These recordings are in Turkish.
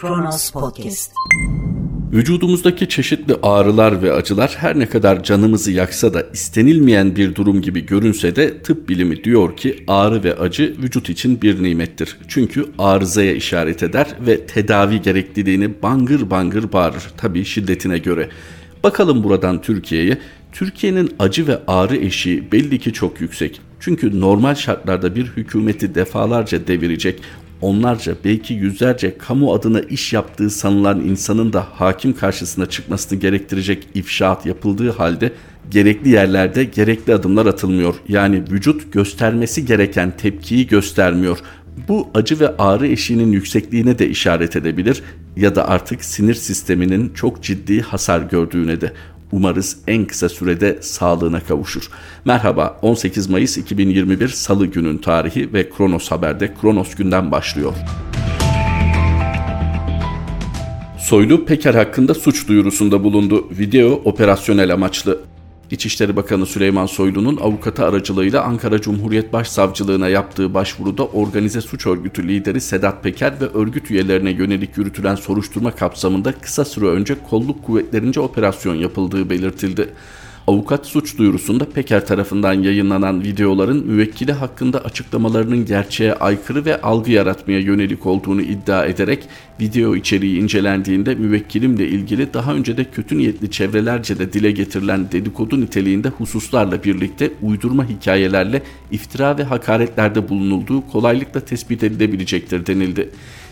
Kronos Podcast. Vücudumuzdaki çeşitli ağrılar ve acılar her ne kadar canımızı yaksa da istenilmeyen bir durum gibi görünse de tıp bilimi diyor ki ağrı ve acı vücut için bir nimettir. Çünkü arızaya işaret eder ve tedavi gerekliliğini bangır bangır bağırır tabii şiddetine göre. Bakalım buradan Türkiye'ye. Türkiye'nin acı ve ağrı eşiği belli ki çok yüksek. Çünkü normal şartlarda bir hükümeti defalarca devirecek, onlarca belki yüzlerce kamu adına iş yaptığı sanılan insanın da hakim karşısına çıkmasını gerektirecek ifşaat yapıldığı halde gerekli yerlerde gerekli adımlar atılmıyor. Yani vücut göstermesi gereken tepkiyi göstermiyor. Bu acı ve ağrı eşiğinin yüksekliğine de işaret edebilir ya da artık sinir sisteminin çok ciddi hasar gördüğüne de. Umarız en kısa sürede sağlığına kavuşur. Merhaba 18 Mayıs 2021 Salı günün tarihi ve Kronos Haber'de Kronos günden başlıyor. Soylu Peker hakkında suç duyurusunda bulundu. Video operasyonel amaçlı. İçişleri Bakanı Süleyman Soylu'nun avukatı aracılığıyla Ankara Cumhuriyet Başsavcılığına yaptığı başvuruda organize suç örgütü lideri Sedat Peker ve örgüt üyelerine yönelik yürütülen soruşturma kapsamında kısa süre önce kolluk kuvvetlerince operasyon yapıldığı belirtildi. Avukat suç duyurusunda Peker tarafından yayınlanan videoların müvekkili hakkında açıklamalarının gerçeğe aykırı ve algı yaratmaya yönelik olduğunu iddia ederek video içeriği incelendiğinde müvekkilimle ilgili daha önce de kötü niyetli çevrelerce de dile getirilen dedikodu niteliğinde hususlarla birlikte uydurma hikayelerle iftira ve hakaretlerde bulunulduğu kolaylıkla tespit edilebilecektir denildi.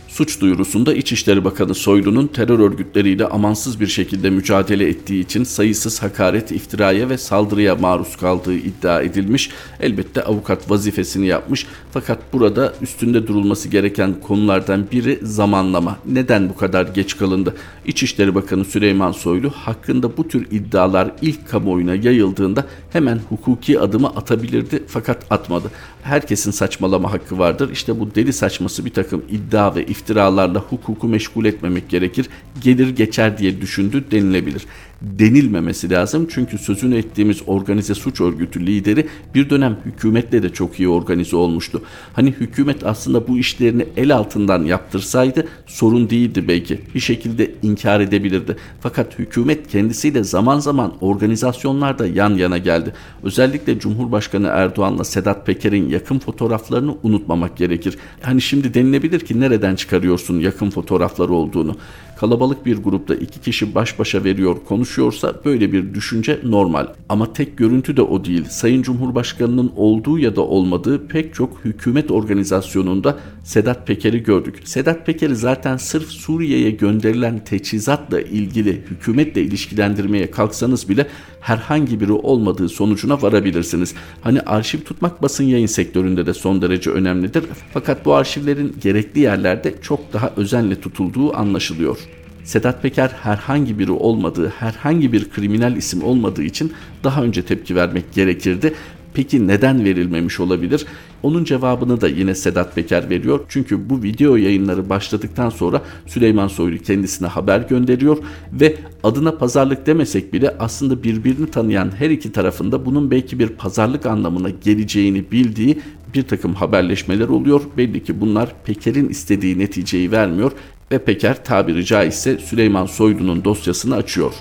Suç duyurusunda İçişleri Bakanı Soylu'nun terör örgütleriyle amansız bir şekilde mücadele ettiği için sayısız hakaret, iftiraya ve saldırıya maruz kaldığı iddia edilmiş. Elbette avukat vazifesini yapmış fakat burada üstünde durulması gereken konulardan biri zamanlama. Neden bu kadar geç kalındı? İçişleri Bakanı Süleyman Soylu hakkında bu tür iddialar ilk kamuoyuna yayıldığında hemen hukuki adımı atabilirdi fakat atmadı. Herkesin saçmalama hakkı vardır. İşte bu deli saçması bir takım iddia ve iftiralarla hukuku meşgul etmemek gerekir. Gelir geçer diye düşündü denilebilir denilmemesi lazım. Çünkü sözünü ettiğimiz organize suç örgütü lideri bir dönem hükümetle de çok iyi organize olmuştu. Hani hükümet aslında bu işlerini el altından yaptırsaydı sorun değildi belki. Bir şekilde inkar edebilirdi. Fakat hükümet kendisiyle zaman zaman organizasyonlarda yan yana geldi. Özellikle Cumhurbaşkanı Erdoğan'la Sedat Peker'in yakın fotoğraflarını unutmamak gerekir. Hani şimdi denilebilir ki nereden çıkarıyorsun yakın fotoğrafları olduğunu? Kalabalık bir grupta iki kişi baş başa veriyor konuşuyorsa böyle bir düşünce normal. Ama tek görüntü de o değil. Sayın Cumhurbaşkanı'nın olduğu ya da olmadığı pek çok hükümet organizasyonunda Sedat Peker'i gördük. Sedat Peker'i zaten sırf Suriye'ye gönderilen teçhizatla ilgili hükümetle ilişkilendirmeye kalksanız bile herhangi biri olmadığı sonucuna varabilirsiniz. Hani arşiv tutmak basın yayın sektöründe de son derece önemlidir. Fakat bu arşivlerin gerekli yerlerde çok daha özenle tutulduğu anlaşılıyor. Sedat Peker herhangi biri olmadığı, herhangi bir kriminal isim olmadığı için daha önce tepki vermek gerekirdi Peki neden verilmemiş olabilir? Onun cevabını da yine Sedat Peker veriyor. Çünkü bu video yayınları başladıktan sonra Süleyman Soylu kendisine haber gönderiyor ve adına pazarlık demesek bile aslında birbirini tanıyan her iki tarafında bunun belki bir pazarlık anlamına geleceğini bildiği bir takım haberleşmeler oluyor. Belli ki bunlar Peker'in istediği neticeyi vermiyor ve Peker tabiri caizse Süleyman Soylu'nun dosyasını açıyor.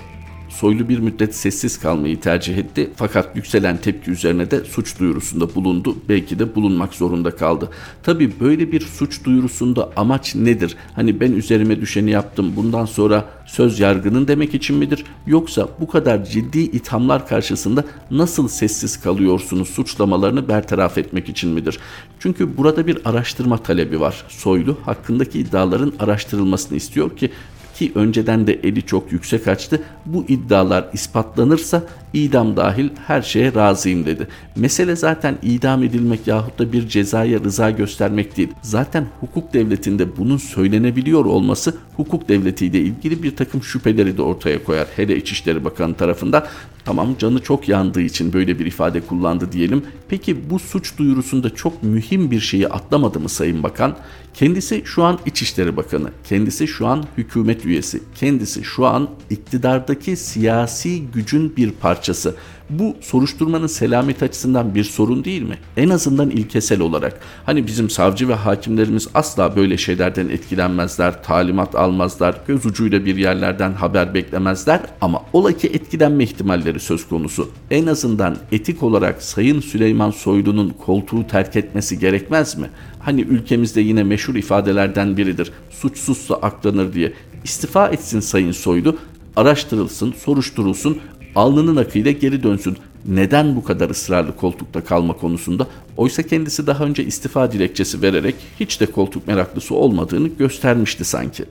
Soylu bir müddet sessiz kalmayı tercih etti fakat yükselen tepki üzerine de suç duyurusunda bulundu. Belki de bulunmak zorunda kaldı. Tabi böyle bir suç duyurusunda amaç nedir? Hani ben üzerime düşeni yaptım bundan sonra söz yargının demek için midir? Yoksa bu kadar ciddi ithamlar karşısında nasıl sessiz kalıyorsunuz suçlamalarını bertaraf etmek için midir? Çünkü burada bir araştırma talebi var. Soylu hakkındaki iddiaların araştırılmasını istiyor ki ki önceden de eli çok yüksek açtı. Bu iddialar ispatlanırsa idam dahil her şeye razıyım dedi. Mesele zaten idam edilmek yahut da bir cezaya rıza göstermek değil. Zaten hukuk devletinde bunun söylenebiliyor olması hukuk devletiyle ilgili bir takım şüpheleri de ortaya koyar. Hele İçişleri Bakanı tarafından tamam canı çok yandığı için böyle bir ifade kullandı diyelim. Peki bu suç duyurusunda çok mühim bir şeyi atlamadı mı Sayın Bakan? Kendisi şu an İçişleri Bakanı. Kendisi şu an hükümet üyesi. Kendisi şu an iktidardaki siyasi gücün bir parçası. Bu soruşturmanın selamet açısından bir sorun değil mi? En azından ilkesel olarak. Hani bizim savcı ve hakimlerimiz asla böyle şeylerden etkilenmezler, talimat almazlar, göz ucuyla bir yerlerden haber beklemezler ama ola ki etkilenme ihtimalleri söz konusu. En azından etik olarak Sayın Süleyman Soylu'nun koltuğu terk etmesi gerekmez mi? Hani ülkemizde yine meşhur ifadelerden biridir. Suçsuzsa aklanır diye. İstifa etsin Sayın Soylu, araştırılsın, soruşturulsun, alnının akıyla geri dönsün. Neden bu kadar ısrarlı koltukta kalma konusunda? Oysa kendisi daha önce istifa dilekçesi vererek hiç de koltuk meraklısı olmadığını göstermişti sanki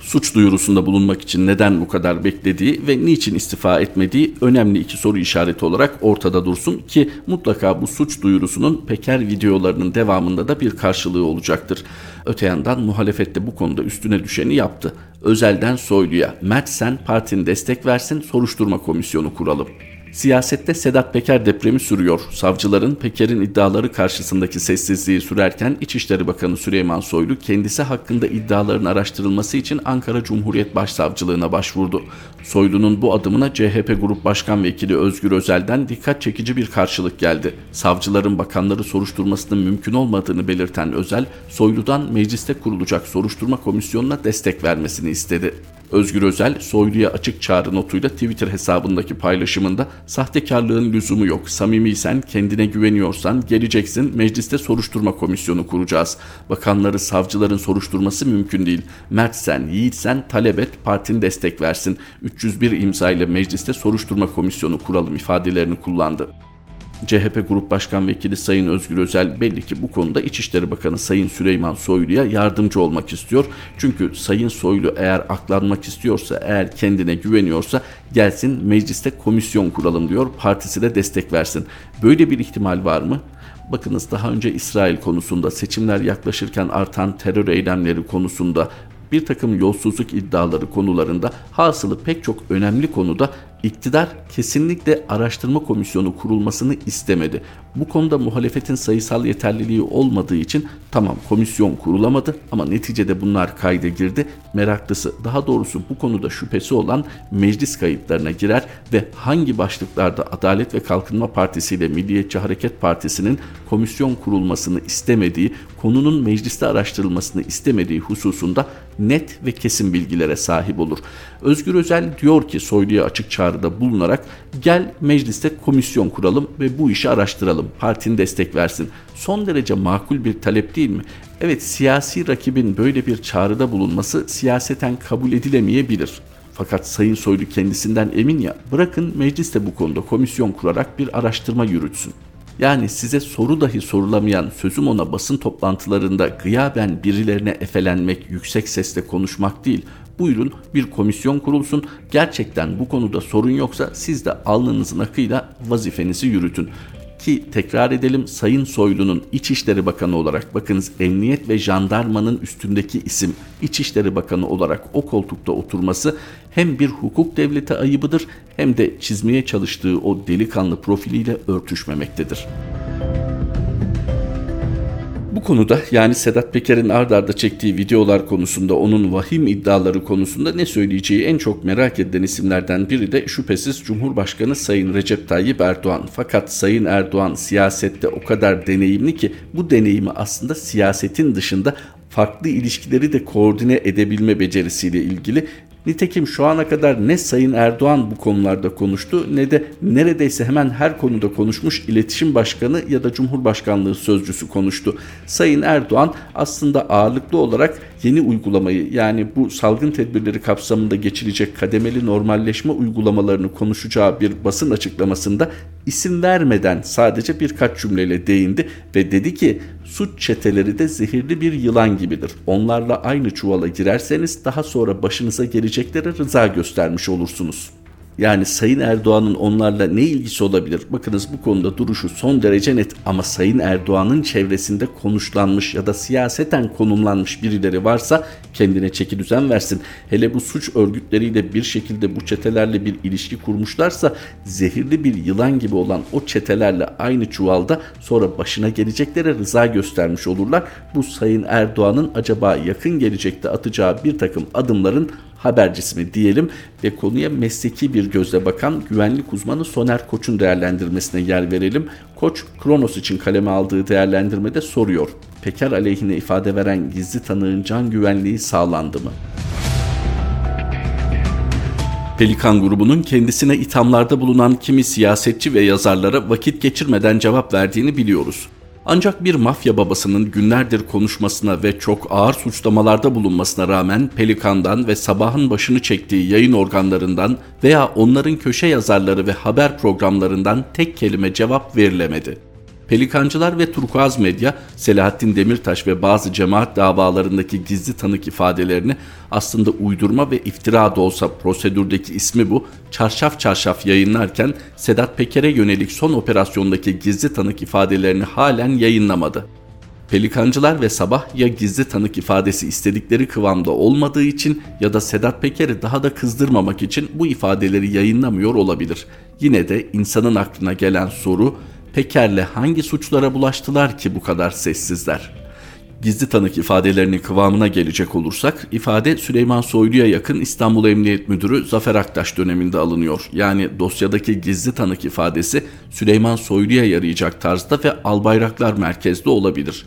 suç duyurusunda bulunmak için neden bu kadar beklediği ve niçin istifa etmediği önemli iki soru işareti olarak ortada dursun ki mutlaka bu suç duyurusunun Peker videolarının devamında da bir karşılığı olacaktır. Öte yandan muhalefette bu konuda üstüne düşeni yaptı. Özelden Soylu'ya Mert sen partinin destek versin soruşturma komisyonu kuralım. Siyasette Sedat Peker depremi sürüyor. Savcıların Peker'in iddiaları karşısındaki sessizliği sürerken İçişleri Bakanı Süleyman Soylu kendisi hakkında iddiaların araştırılması için Ankara Cumhuriyet Başsavcılığına başvurdu. Soylu'nun bu adımına CHP Grup Başkan Vekili Özgür Özel'den dikkat çekici bir karşılık geldi. Savcıların bakanları soruşturmasının mümkün olmadığını belirten Özel, Soylu'dan mecliste kurulacak soruşturma komisyonuna destek vermesini istedi. Özgür Özel, Soylu'ya açık çağrı notuyla Twitter hesabındaki paylaşımında sahtekarlığın lüzumu yok, samimiysen, kendine güveniyorsan geleceksin, mecliste soruşturma komisyonu kuracağız. Bakanları, savcıların soruşturması mümkün değil. Mertsen, yiğitsen talep et, partin destek versin. 301 imza ile mecliste soruşturma komisyonu kuralım ifadelerini kullandı. CHP Grup Başkan Vekili Sayın Özgür Özel belli ki bu konuda İçişleri Bakanı Sayın Süleyman Soylu'ya yardımcı olmak istiyor. Çünkü Sayın Soylu eğer aklanmak istiyorsa, eğer kendine güveniyorsa gelsin mecliste komisyon kuralım diyor. Partisi de destek versin. Böyle bir ihtimal var mı? Bakınız daha önce İsrail konusunda seçimler yaklaşırken artan terör eylemleri konusunda bir takım yolsuzluk iddiaları konularında hasılı pek çok önemli konuda İktidar kesinlikle araştırma komisyonu kurulmasını istemedi. Bu konuda muhalefetin sayısal yeterliliği olmadığı için tamam komisyon kurulamadı ama neticede bunlar kayda girdi. Meraklısı daha doğrusu bu konuda şüphesi olan meclis kayıtlarına girer ve hangi başlıklarda Adalet ve Kalkınma Partisi ile Milliyetçi Hareket Partisi'nin komisyon kurulmasını istemediği, konunun mecliste araştırılmasını istemediği hususunda net ve kesin bilgilere sahip olur. Özgür Özel diyor ki Soylu'ya açık çağrıda bulunarak gel mecliste komisyon kuralım ve bu işi araştıralım. Partinin destek versin. Son derece makul bir talep değil mi? Evet siyasi rakibin böyle bir çağrıda bulunması siyaseten kabul edilemeyebilir. Fakat Sayın Soylu kendisinden emin ya bırakın mecliste bu konuda komisyon kurarak bir araştırma yürütsün. Yani size soru dahi sorulamayan sözüm ona basın toplantılarında gıyaben birilerine efelenmek, yüksek sesle konuşmak değil. Buyurun bir komisyon kurulsun. Gerçekten bu konuda sorun yoksa siz de alnınızın akıyla vazifenizi yürütün ki tekrar edelim Sayın Soylu'nun İçişleri Bakanı olarak bakınız emniyet ve jandarmanın üstündeki isim İçişleri Bakanı olarak o koltukta oturması hem bir hukuk devleti ayıbıdır hem de çizmeye çalıştığı o delikanlı profiliyle örtüşmemektedir. Bu konuda yani Sedat Peker'in ard arda çektiği videolar konusunda onun vahim iddiaları konusunda ne söyleyeceği en çok merak edilen isimlerden biri de şüphesiz Cumhurbaşkanı Sayın Recep Tayyip Erdoğan. Fakat Sayın Erdoğan siyasette o kadar deneyimli ki bu deneyimi aslında siyasetin dışında farklı ilişkileri de koordine edebilme becerisiyle ilgili Nitekim şu ana kadar ne Sayın Erdoğan bu konularda konuştu ne de neredeyse hemen her konuda konuşmuş iletişim başkanı ya da Cumhurbaşkanlığı sözcüsü konuştu. Sayın Erdoğan aslında ağırlıklı olarak yeni uygulamayı yani bu salgın tedbirleri kapsamında geçilecek kademeli normalleşme uygulamalarını konuşacağı bir basın açıklamasında isim vermeden sadece birkaç cümleyle değindi ve dedi ki suç çeteleri de zehirli bir yılan gibidir. Onlarla aynı çuvala girerseniz daha sonra başınıza geleceklere rıza göstermiş olursunuz. Yani Sayın Erdoğan'ın onlarla ne ilgisi olabilir? Bakınız bu konuda duruşu son derece net ama Sayın Erdoğan'ın çevresinde konuşlanmış ya da siyaseten konumlanmış birileri varsa kendine çeki düzen versin. Hele bu suç örgütleriyle bir şekilde bu çetelerle bir ilişki kurmuşlarsa zehirli bir yılan gibi olan o çetelerle aynı çuvalda sonra başına geleceklere rıza göstermiş olurlar. Bu Sayın Erdoğan'ın acaba yakın gelecekte atacağı bir takım adımların habercisi mi diyelim ve konuya mesleki bir gözle bakan güvenlik uzmanı Soner Koç'un değerlendirmesine yer verelim. Koç, Kronos için kaleme aldığı değerlendirmede soruyor. Peker aleyhine ifade veren gizli tanığın can güvenliği sağlandı mı? Pelikan grubunun kendisine ithamlarda bulunan kimi siyasetçi ve yazarlara vakit geçirmeden cevap verdiğini biliyoruz. Ancak bir mafya babasının günlerdir konuşmasına ve çok ağır suçlamalarda bulunmasına rağmen Pelikan'dan ve sabahın başını çektiği yayın organlarından veya onların köşe yazarları ve haber programlarından tek kelime cevap verilemedi. Pelikancılar ve Turkuaz Medya, Selahattin Demirtaş ve bazı cemaat davalarındaki gizli tanık ifadelerini aslında uydurma ve iftira da olsa prosedürdeki ismi bu, çarşaf çarşaf yayınlarken Sedat Peker'e yönelik son operasyondaki gizli tanık ifadelerini halen yayınlamadı. Pelikancılar ve Sabah ya gizli tanık ifadesi istedikleri kıvamda olmadığı için ya da Sedat Peker'i daha da kızdırmamak için bu ifadeleri yayınlamıyor olabilir. Yine de insanın aklına gelen soru Peker'le hangi suçlara bulaştılar ki bu kadar sessizler? Gizli tanık ifadelerinin kıvamına gelecek olursak, ifade Süleyman Soylu'ya yakın İstanbul Emniyet Müdürü Zafer Aktaş döneminde alınıyor. Yani dosyadaki gizli tanık ifadesi Süleyman Soylu'ya yarayacak tarzda ve Albayraklar merkezde olabilir.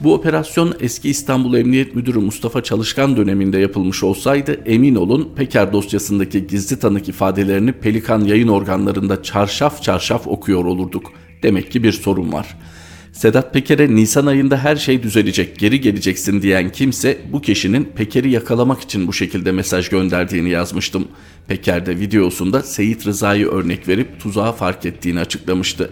Bu operasyon eski İstanbul Emniyet Müdürü Mustafa Çalışkan döneminde yapılmış olsaydı emin olun Peker dosyasındaki gizli tanık ifadelerini Pelikan yayın organlarında çarşaf çarşaf okuyor olurduk. Demek ki bir sorun var. Sedat Peker'e Nisan ayında her şey düzelecek, geri geleceksin diyen kimse bu kişinin Peker'i yakalamak için bu şekilde mesaj gönderdiğini yazmıştım. Peker de videosunda Seyit Rıza'yı örnek verip tuzağı fark ettiğini açıklamıştı.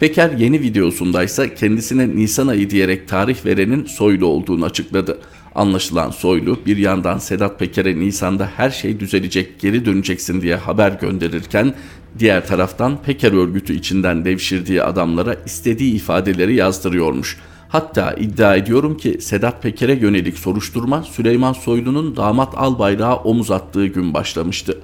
Peker yeni videosundaysa kendisine Nisan ayı diyerek tarih verenin Soylu olduğunu açıkladı. Anlaşılan Soylu bir yandan Sedat Peker'e Nisan'da her şey düzelecek geri döneceksin diye haber gönderirken diğer taraftan Peker örgütü içinden devşirdiği adamlara istediği ifadeleri yazdırıyormuş. Hatta iddia ediyorum ki Sedat Peker'e yönelik soruşturma Süleyman Soylu'nun damat albayrağı omuz attığı gün başlamıştı.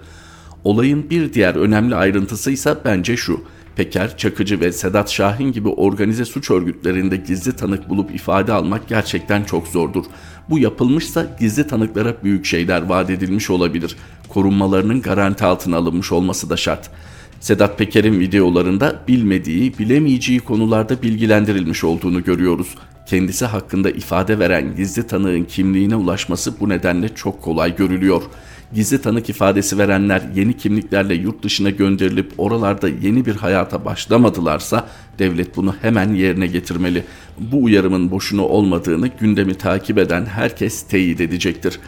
Olayın bir diğer önemli ayrıntısı ise bence şu. Peker, Çakıcı ve Sedat Şahin gibi organize suç örgütlerinde gizli tanık bulup ifade almak gerçekten çok zordur. Bu yapılmışsa gizli tanıklara büyük şeyler vaat edilmiş olabilir. Korunmalarının garanti altına alınmış olması da şart. Sedat Peker'in videolarında bilmediği, bilemeyeceği konularda bilgilendirilmiş olduğunu görüyoruz. Kendisi hakkında ifade veren gizli tanığın kimliğine ulaşması bu nedenle çok kolay görülüyor. Gizli tanık ifadesi verenler yeni kimliklerle yurt dışına gönderilip oralarda yeni bir hayata başlamadılarsa devlet bunu hemen yerine getirmeli. Bu uyarımın boşuna olmadığını gündemi takip eden herkes teyit edecektir.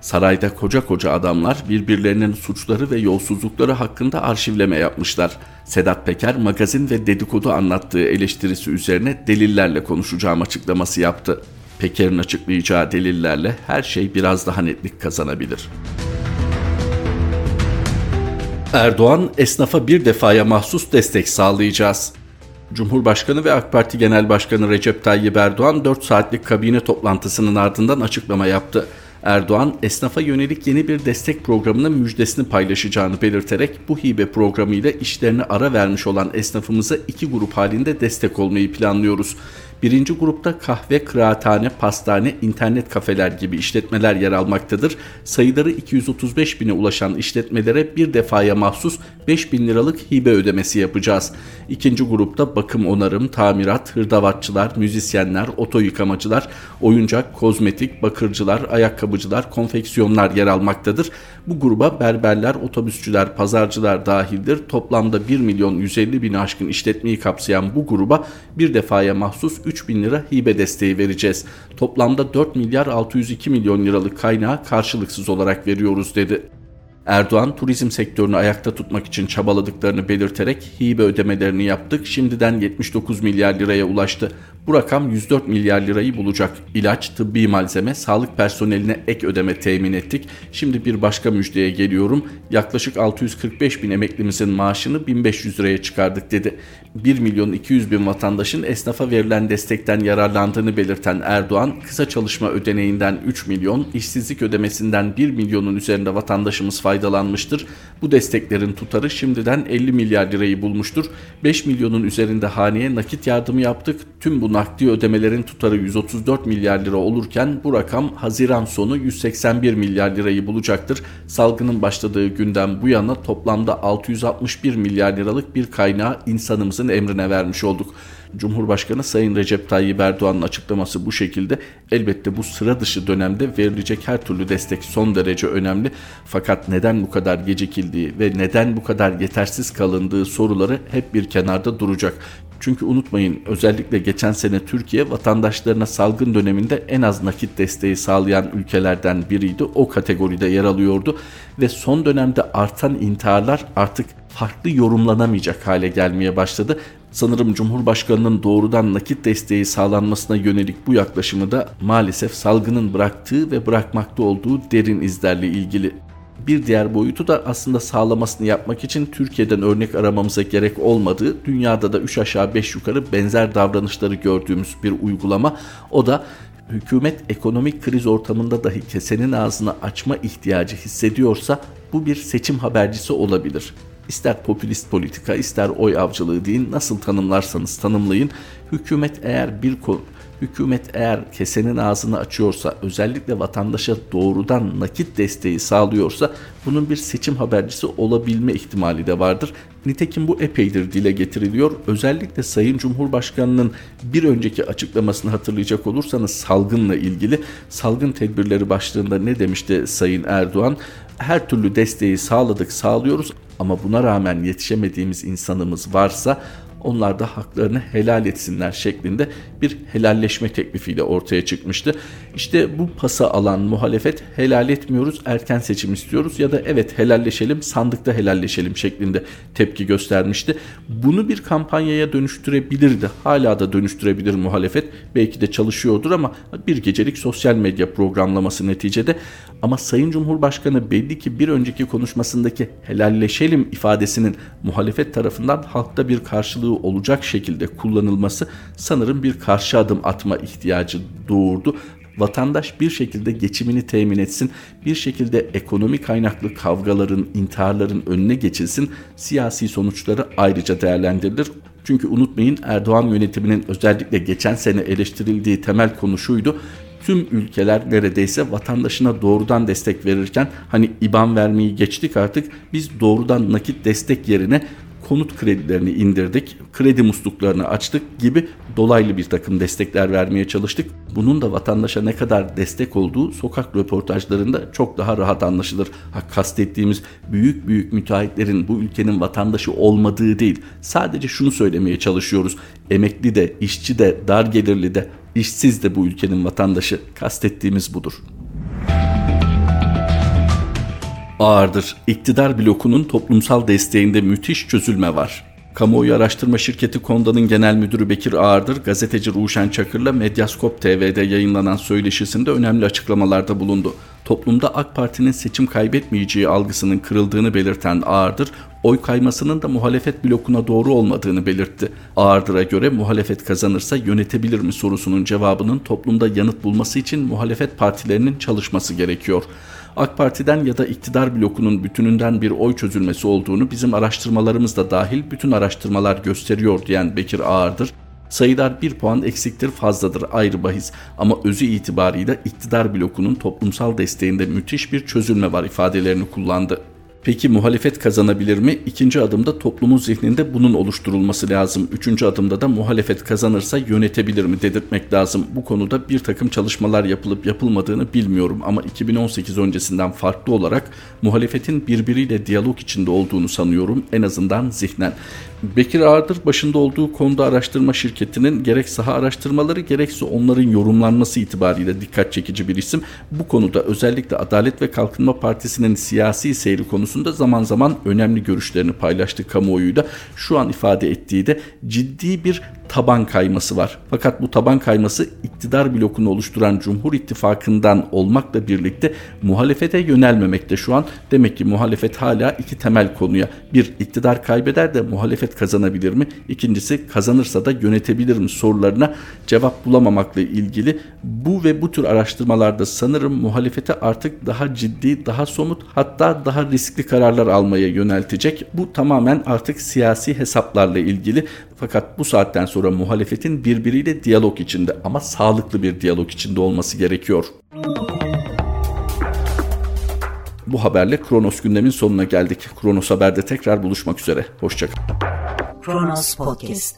Sarayda koca koca adamlar birbirlerinin suçları ve yolsuzlukları hakkında arşivleme yapmışlar. Sedat Peker magazin ve dedikodu anlattığı eleştirisi üzerine delillerle konuşacağım açıklaması yaptı. Peker'in açıklayacağı delillerle her şey biraz daha netlik kazanabilir. Erdoğan esnafa bir defaya mahsus destek sağlayacağız. Cumhurbaşkanı ve AK Parti Genel Başkanı Recep Tayyip Erdoğan 4 saatlik kabine toplantısının ardından açıklama yaptı. Erdoğan, esnafa yönelik yeni bir destek programının müjdesini paylaşacağını belirterek bu hibe programıyla işlerine ara vermiş olan esnafımıza iki grup halinde destek olmayı planlıyoruz. Birinci grupta kahve, kıraathane, pastane, internet kafeler gibi işletmeler yer almaktadır. Sayıları 235 bine ulaşan işletmelere bir defaya mahsus 5 bin liralık hibe ödemesi yapacağız. İkinci grupta bakım onarım, tamirat, hırdavatçılar, müzisyenler, oto yıkamacılar, oyuncak, kozmetik, bakırcılar, ayakkabıcılar, konfeksiyonlar yer almaktadır. Bu gruba berberler, otobüsçüler, pazarcılar dahildir. Toplamda 1 milyon 150 bin aşkın işletmeyi kapsayan bu gruba bir defaya mahsus 3 bin lira hibe desteği vereceğiz. Toplamda 4 milyar 602 milyon liralık kaynağı karşılıksız olarak veriyoruz dedi. Erdoğan turizm sektörünü ayakta tutmak için çabaladıklarını belirterek hibe ödemelerini yaptık şimdiden 79 milyar liraya ulaştı. Bu rakam 104 milyar lirayı bulacak. İlaç, tıbbi malzeme, sağlık personeline ek ödeme temin ettik. Şimdi bir başka müjdeye geliyorum. Yaklaşık 645 bin emeklimizin maaşını 1500 liraya çıkardık dedi. 1 milyon 200 bin vatandaşın esnafa verilen destekten yararlandığını belirten Erdoğan, kısa çalışma ödeneğinden 3 milyon, işsizlik ödemesinden 1 milyonun üzerinde vatandaşımız faydalanmıştır. Bu desteklerin tutarı şimdiden 50 milyar lirayı bulmuştur. 5 milyonun üzerinde haneye nakit yardımı yaptık. Tüm bunlar nakdi ödemelerin tutarı 134 milyar lira olurken bu rakam Haziran sonu 181 milyar lirayı bulacaktır. Salgının başladığı günden bu yana toplamda 661 milyar liralık bir kaynağı insanımızın emrine vermiş olduk. Cumhurbaşkanı Sayın Recep Tayyip Erdoğan'ın açıklaması bu şekilde. Elbette bu sıra dışı dönemde verilecek her türlü destek son derece önemli. Fakat neden bu kadar gecikildiği ve neden bu kadar yetersiz kalındığı soruları hep bir kenarda duracak. Çünkü unutmayın özellikle geçen sene Türkiye vatandaşlarına salgın döneminde en az nakit desteği sağlayan ülkelerden biriydi. O kategoride yer alıyordu ve son dönemde artan intiharlar artık farklı yorumlanamayacak hale gelmeye başladı. Sanırım Cumhurbaşkanının doğrudan nakit desteği sağlanmasına yönelik bu yaklaşımı da maalesef salgının bıraktığı ve bırakmakta olduğu derin izlerle ilgili. Bir diğer boyutu da aslında sağlamasını yapmak için Türkiye'den örnek aramamıza gerek olmadığı, dünyada da 3 aşağı 5 yukarı benzer davranışları gördüğümüz bir uygulama. O da hükümet ekonomik kriz ortamında dahi kesenin ağzını açma ihtiyacı hissediyorsa bu bir seçim habercisi olabilir. İster popülist politika, ister oy avcılığı deyin, nasıl tanımlarsanız tanımlayın. Hükümet eğer bir konu Hükümet eğer kesenin ağzını açıyorsa, özellikle vatandaşa doğrudan nakit desteği sağlıyorsa bunun bir seçim habercisi olabilme ihtimali de vardır. Nitekim bu epeydir dile getiriliyor. Özellikle Sayın Cumhurbaşkanı'nın bir önceki açıklamasını hatırlayacak olursanız salgınla ilgili salgın tedbirleri başlığında ne demişti Sayın Erdoğan? Her türlü desteği sağladık, sağlıyoruz ama buna rağmen yetişemediğimiz insanımız varsa onlar da haklarını helal etsinler şeklinde bir helalleşme teklifiyle ortaya çıkmıştı. İşte bu pası alan muhalefet helal etmiyoruz erken seçim istiyoruz ya da evet helalleşelim sandıkta helalleşelim şeklinde tepki göstermişti. Bunu bir kampanyaya dönüştürebilirdi. Hala da dönüştürebilir muhalefet. Belki de çalışıyordur ama bir gecelik sosyal medya programlaması neticede. Ama Sayın Cumhurbaşkanı belli ki bir önceki konuşmasındaki helalleşelim ifadesinin muhalefet tarafından halkta bir karşılığı karşılığı olacak şekilde kullanılması sanırım bir karşı adım atma ihtiyacı doğurdu vatandaş bir şekilde geçimini temin etsin, bir şekilde ekonomik kaynaklı kavgaların, intiharların önüne geçilsin, siyasi sonuçları ayrıca değerlendirilir. Çünkü unutmayın Erdoğan yönetiminin özellikle geçen sene eleştirildiği temel konu şuydu. Tüm ülkeler neredeyse vatandaşına doğrudan destek verirken hani IBAN vermeyi geçtik artık biz doğrudan nakit destek yerine konut kredilerini indirdik, kredi musluklarını açtık gibi dolaylı bir takım destekler vermeye çalıştık. Bunun da vatandaşa ne kadar destek olduğu sokak röportajlarında çok daha rahat anlaşılır. Ha, kastettiğimiz büyük büyük müteahhitlerin bu ülkenin vatandaşı olmadığı değil. Sadece şunu söylemeye çalışıyoruz. Emekli de, işçi de, dar gelirli de, işsiz de bu ülkenin vatandaşı. Kastettiğimiz budur ağırdır. İktidar blokunun toplumsal desteğinde müthiş çözülme var. Kamuoyu araştırma şirketi Konda'nın genel müdürü Bekir Ağırdır, gazeteci Ruşen Çakır'la Medyaskop TV'de yayınlanan söyleşisinde önemli açıklamalarda bulundu. Toplumda AK Parti'nin seçim kaybetmeyeceği algısının kırıldığını belirten Ağırdır, oy kaymasının da muhalefet blokuna doğru olmadığını belirtti. Ağırdır'a göre muhalefet kazanırsa yönetebilir mi sorusunun cevabının toplumda yanıt bulması için muhalefet partilerinin çalışması gerekiyor. AK Parti'den ya da iktidar blokunun bütününden bir oy çözülmesi olduğunu bizim araştırmalarımız da dahil bütün araştırmalar gösteriyor diyen Bekir Ağırdır. Sayılar bir puan eksiktir fazladır ayrı bahis ama özü itibarıyla iktidar blokunun toplumsal desteğinde müthiş bir çözülme var ifadelerini kullandı. Peki muhalefet kazanabilir mi? İkinci adımda toplumun zihninde bunun oluşturulması lazım. Üçüncü adımda da muhalefet kazanırsa yönetebilir mi dedirtmek lazım. Bu konuda bir takım çalışmalar yapılıp yapılmadığını bilmiyorum ama 2018 öncesinden farklı olarak muhalefetin birbiriyle diyalog içinde olduğunu sanıyorum en azından zihnen. Bekir Ağırdır başında olduğu konuda araştırma şirketinin gerek saha araştırmaları gerekse onların yorumlanması itibariyle dikkat çekici bir isim. Bu konuda özellikle Adalet ve Kalkınma Partisi'nin siyasi seyri konusunda zaman zaman önemli görüşlerini paylaştı kamuoyuyla. Şu an ifade ettiği de ciddi bir taban kayması var. Fakat bu taban kayması iktidar blokunu oluşturan Cumhur İttifakı'ndan olmakla birlikte muhalefete yönelmemekte şu an. Demek ki muhalefet hala iki temel konuya. Bir iktidar kaybeder de muhalefet kazanabilir mi? İkincisi kazanırsa da yönetebilir mi sorularına cevap bulamamakla ilgili bu ve bu tür araştırmalarda sanırım muhalefete artık daha ciddi, daha somut hatta daha riskli kararlar almaya yöneltecek. Bu tamamen artık siyasi hesaplarla ilgili. Fakat bu saatten sonra sonra muhalefetin birbiriyle diyalog içinde ama sağlıklı bir diyalog içinde olması gerekiyor. Bu haberle Kronos gündemin sonuna geldik. Kronos Haber'de tekrar buluşmak üzere. Hoşçakalın. Kronos Podcast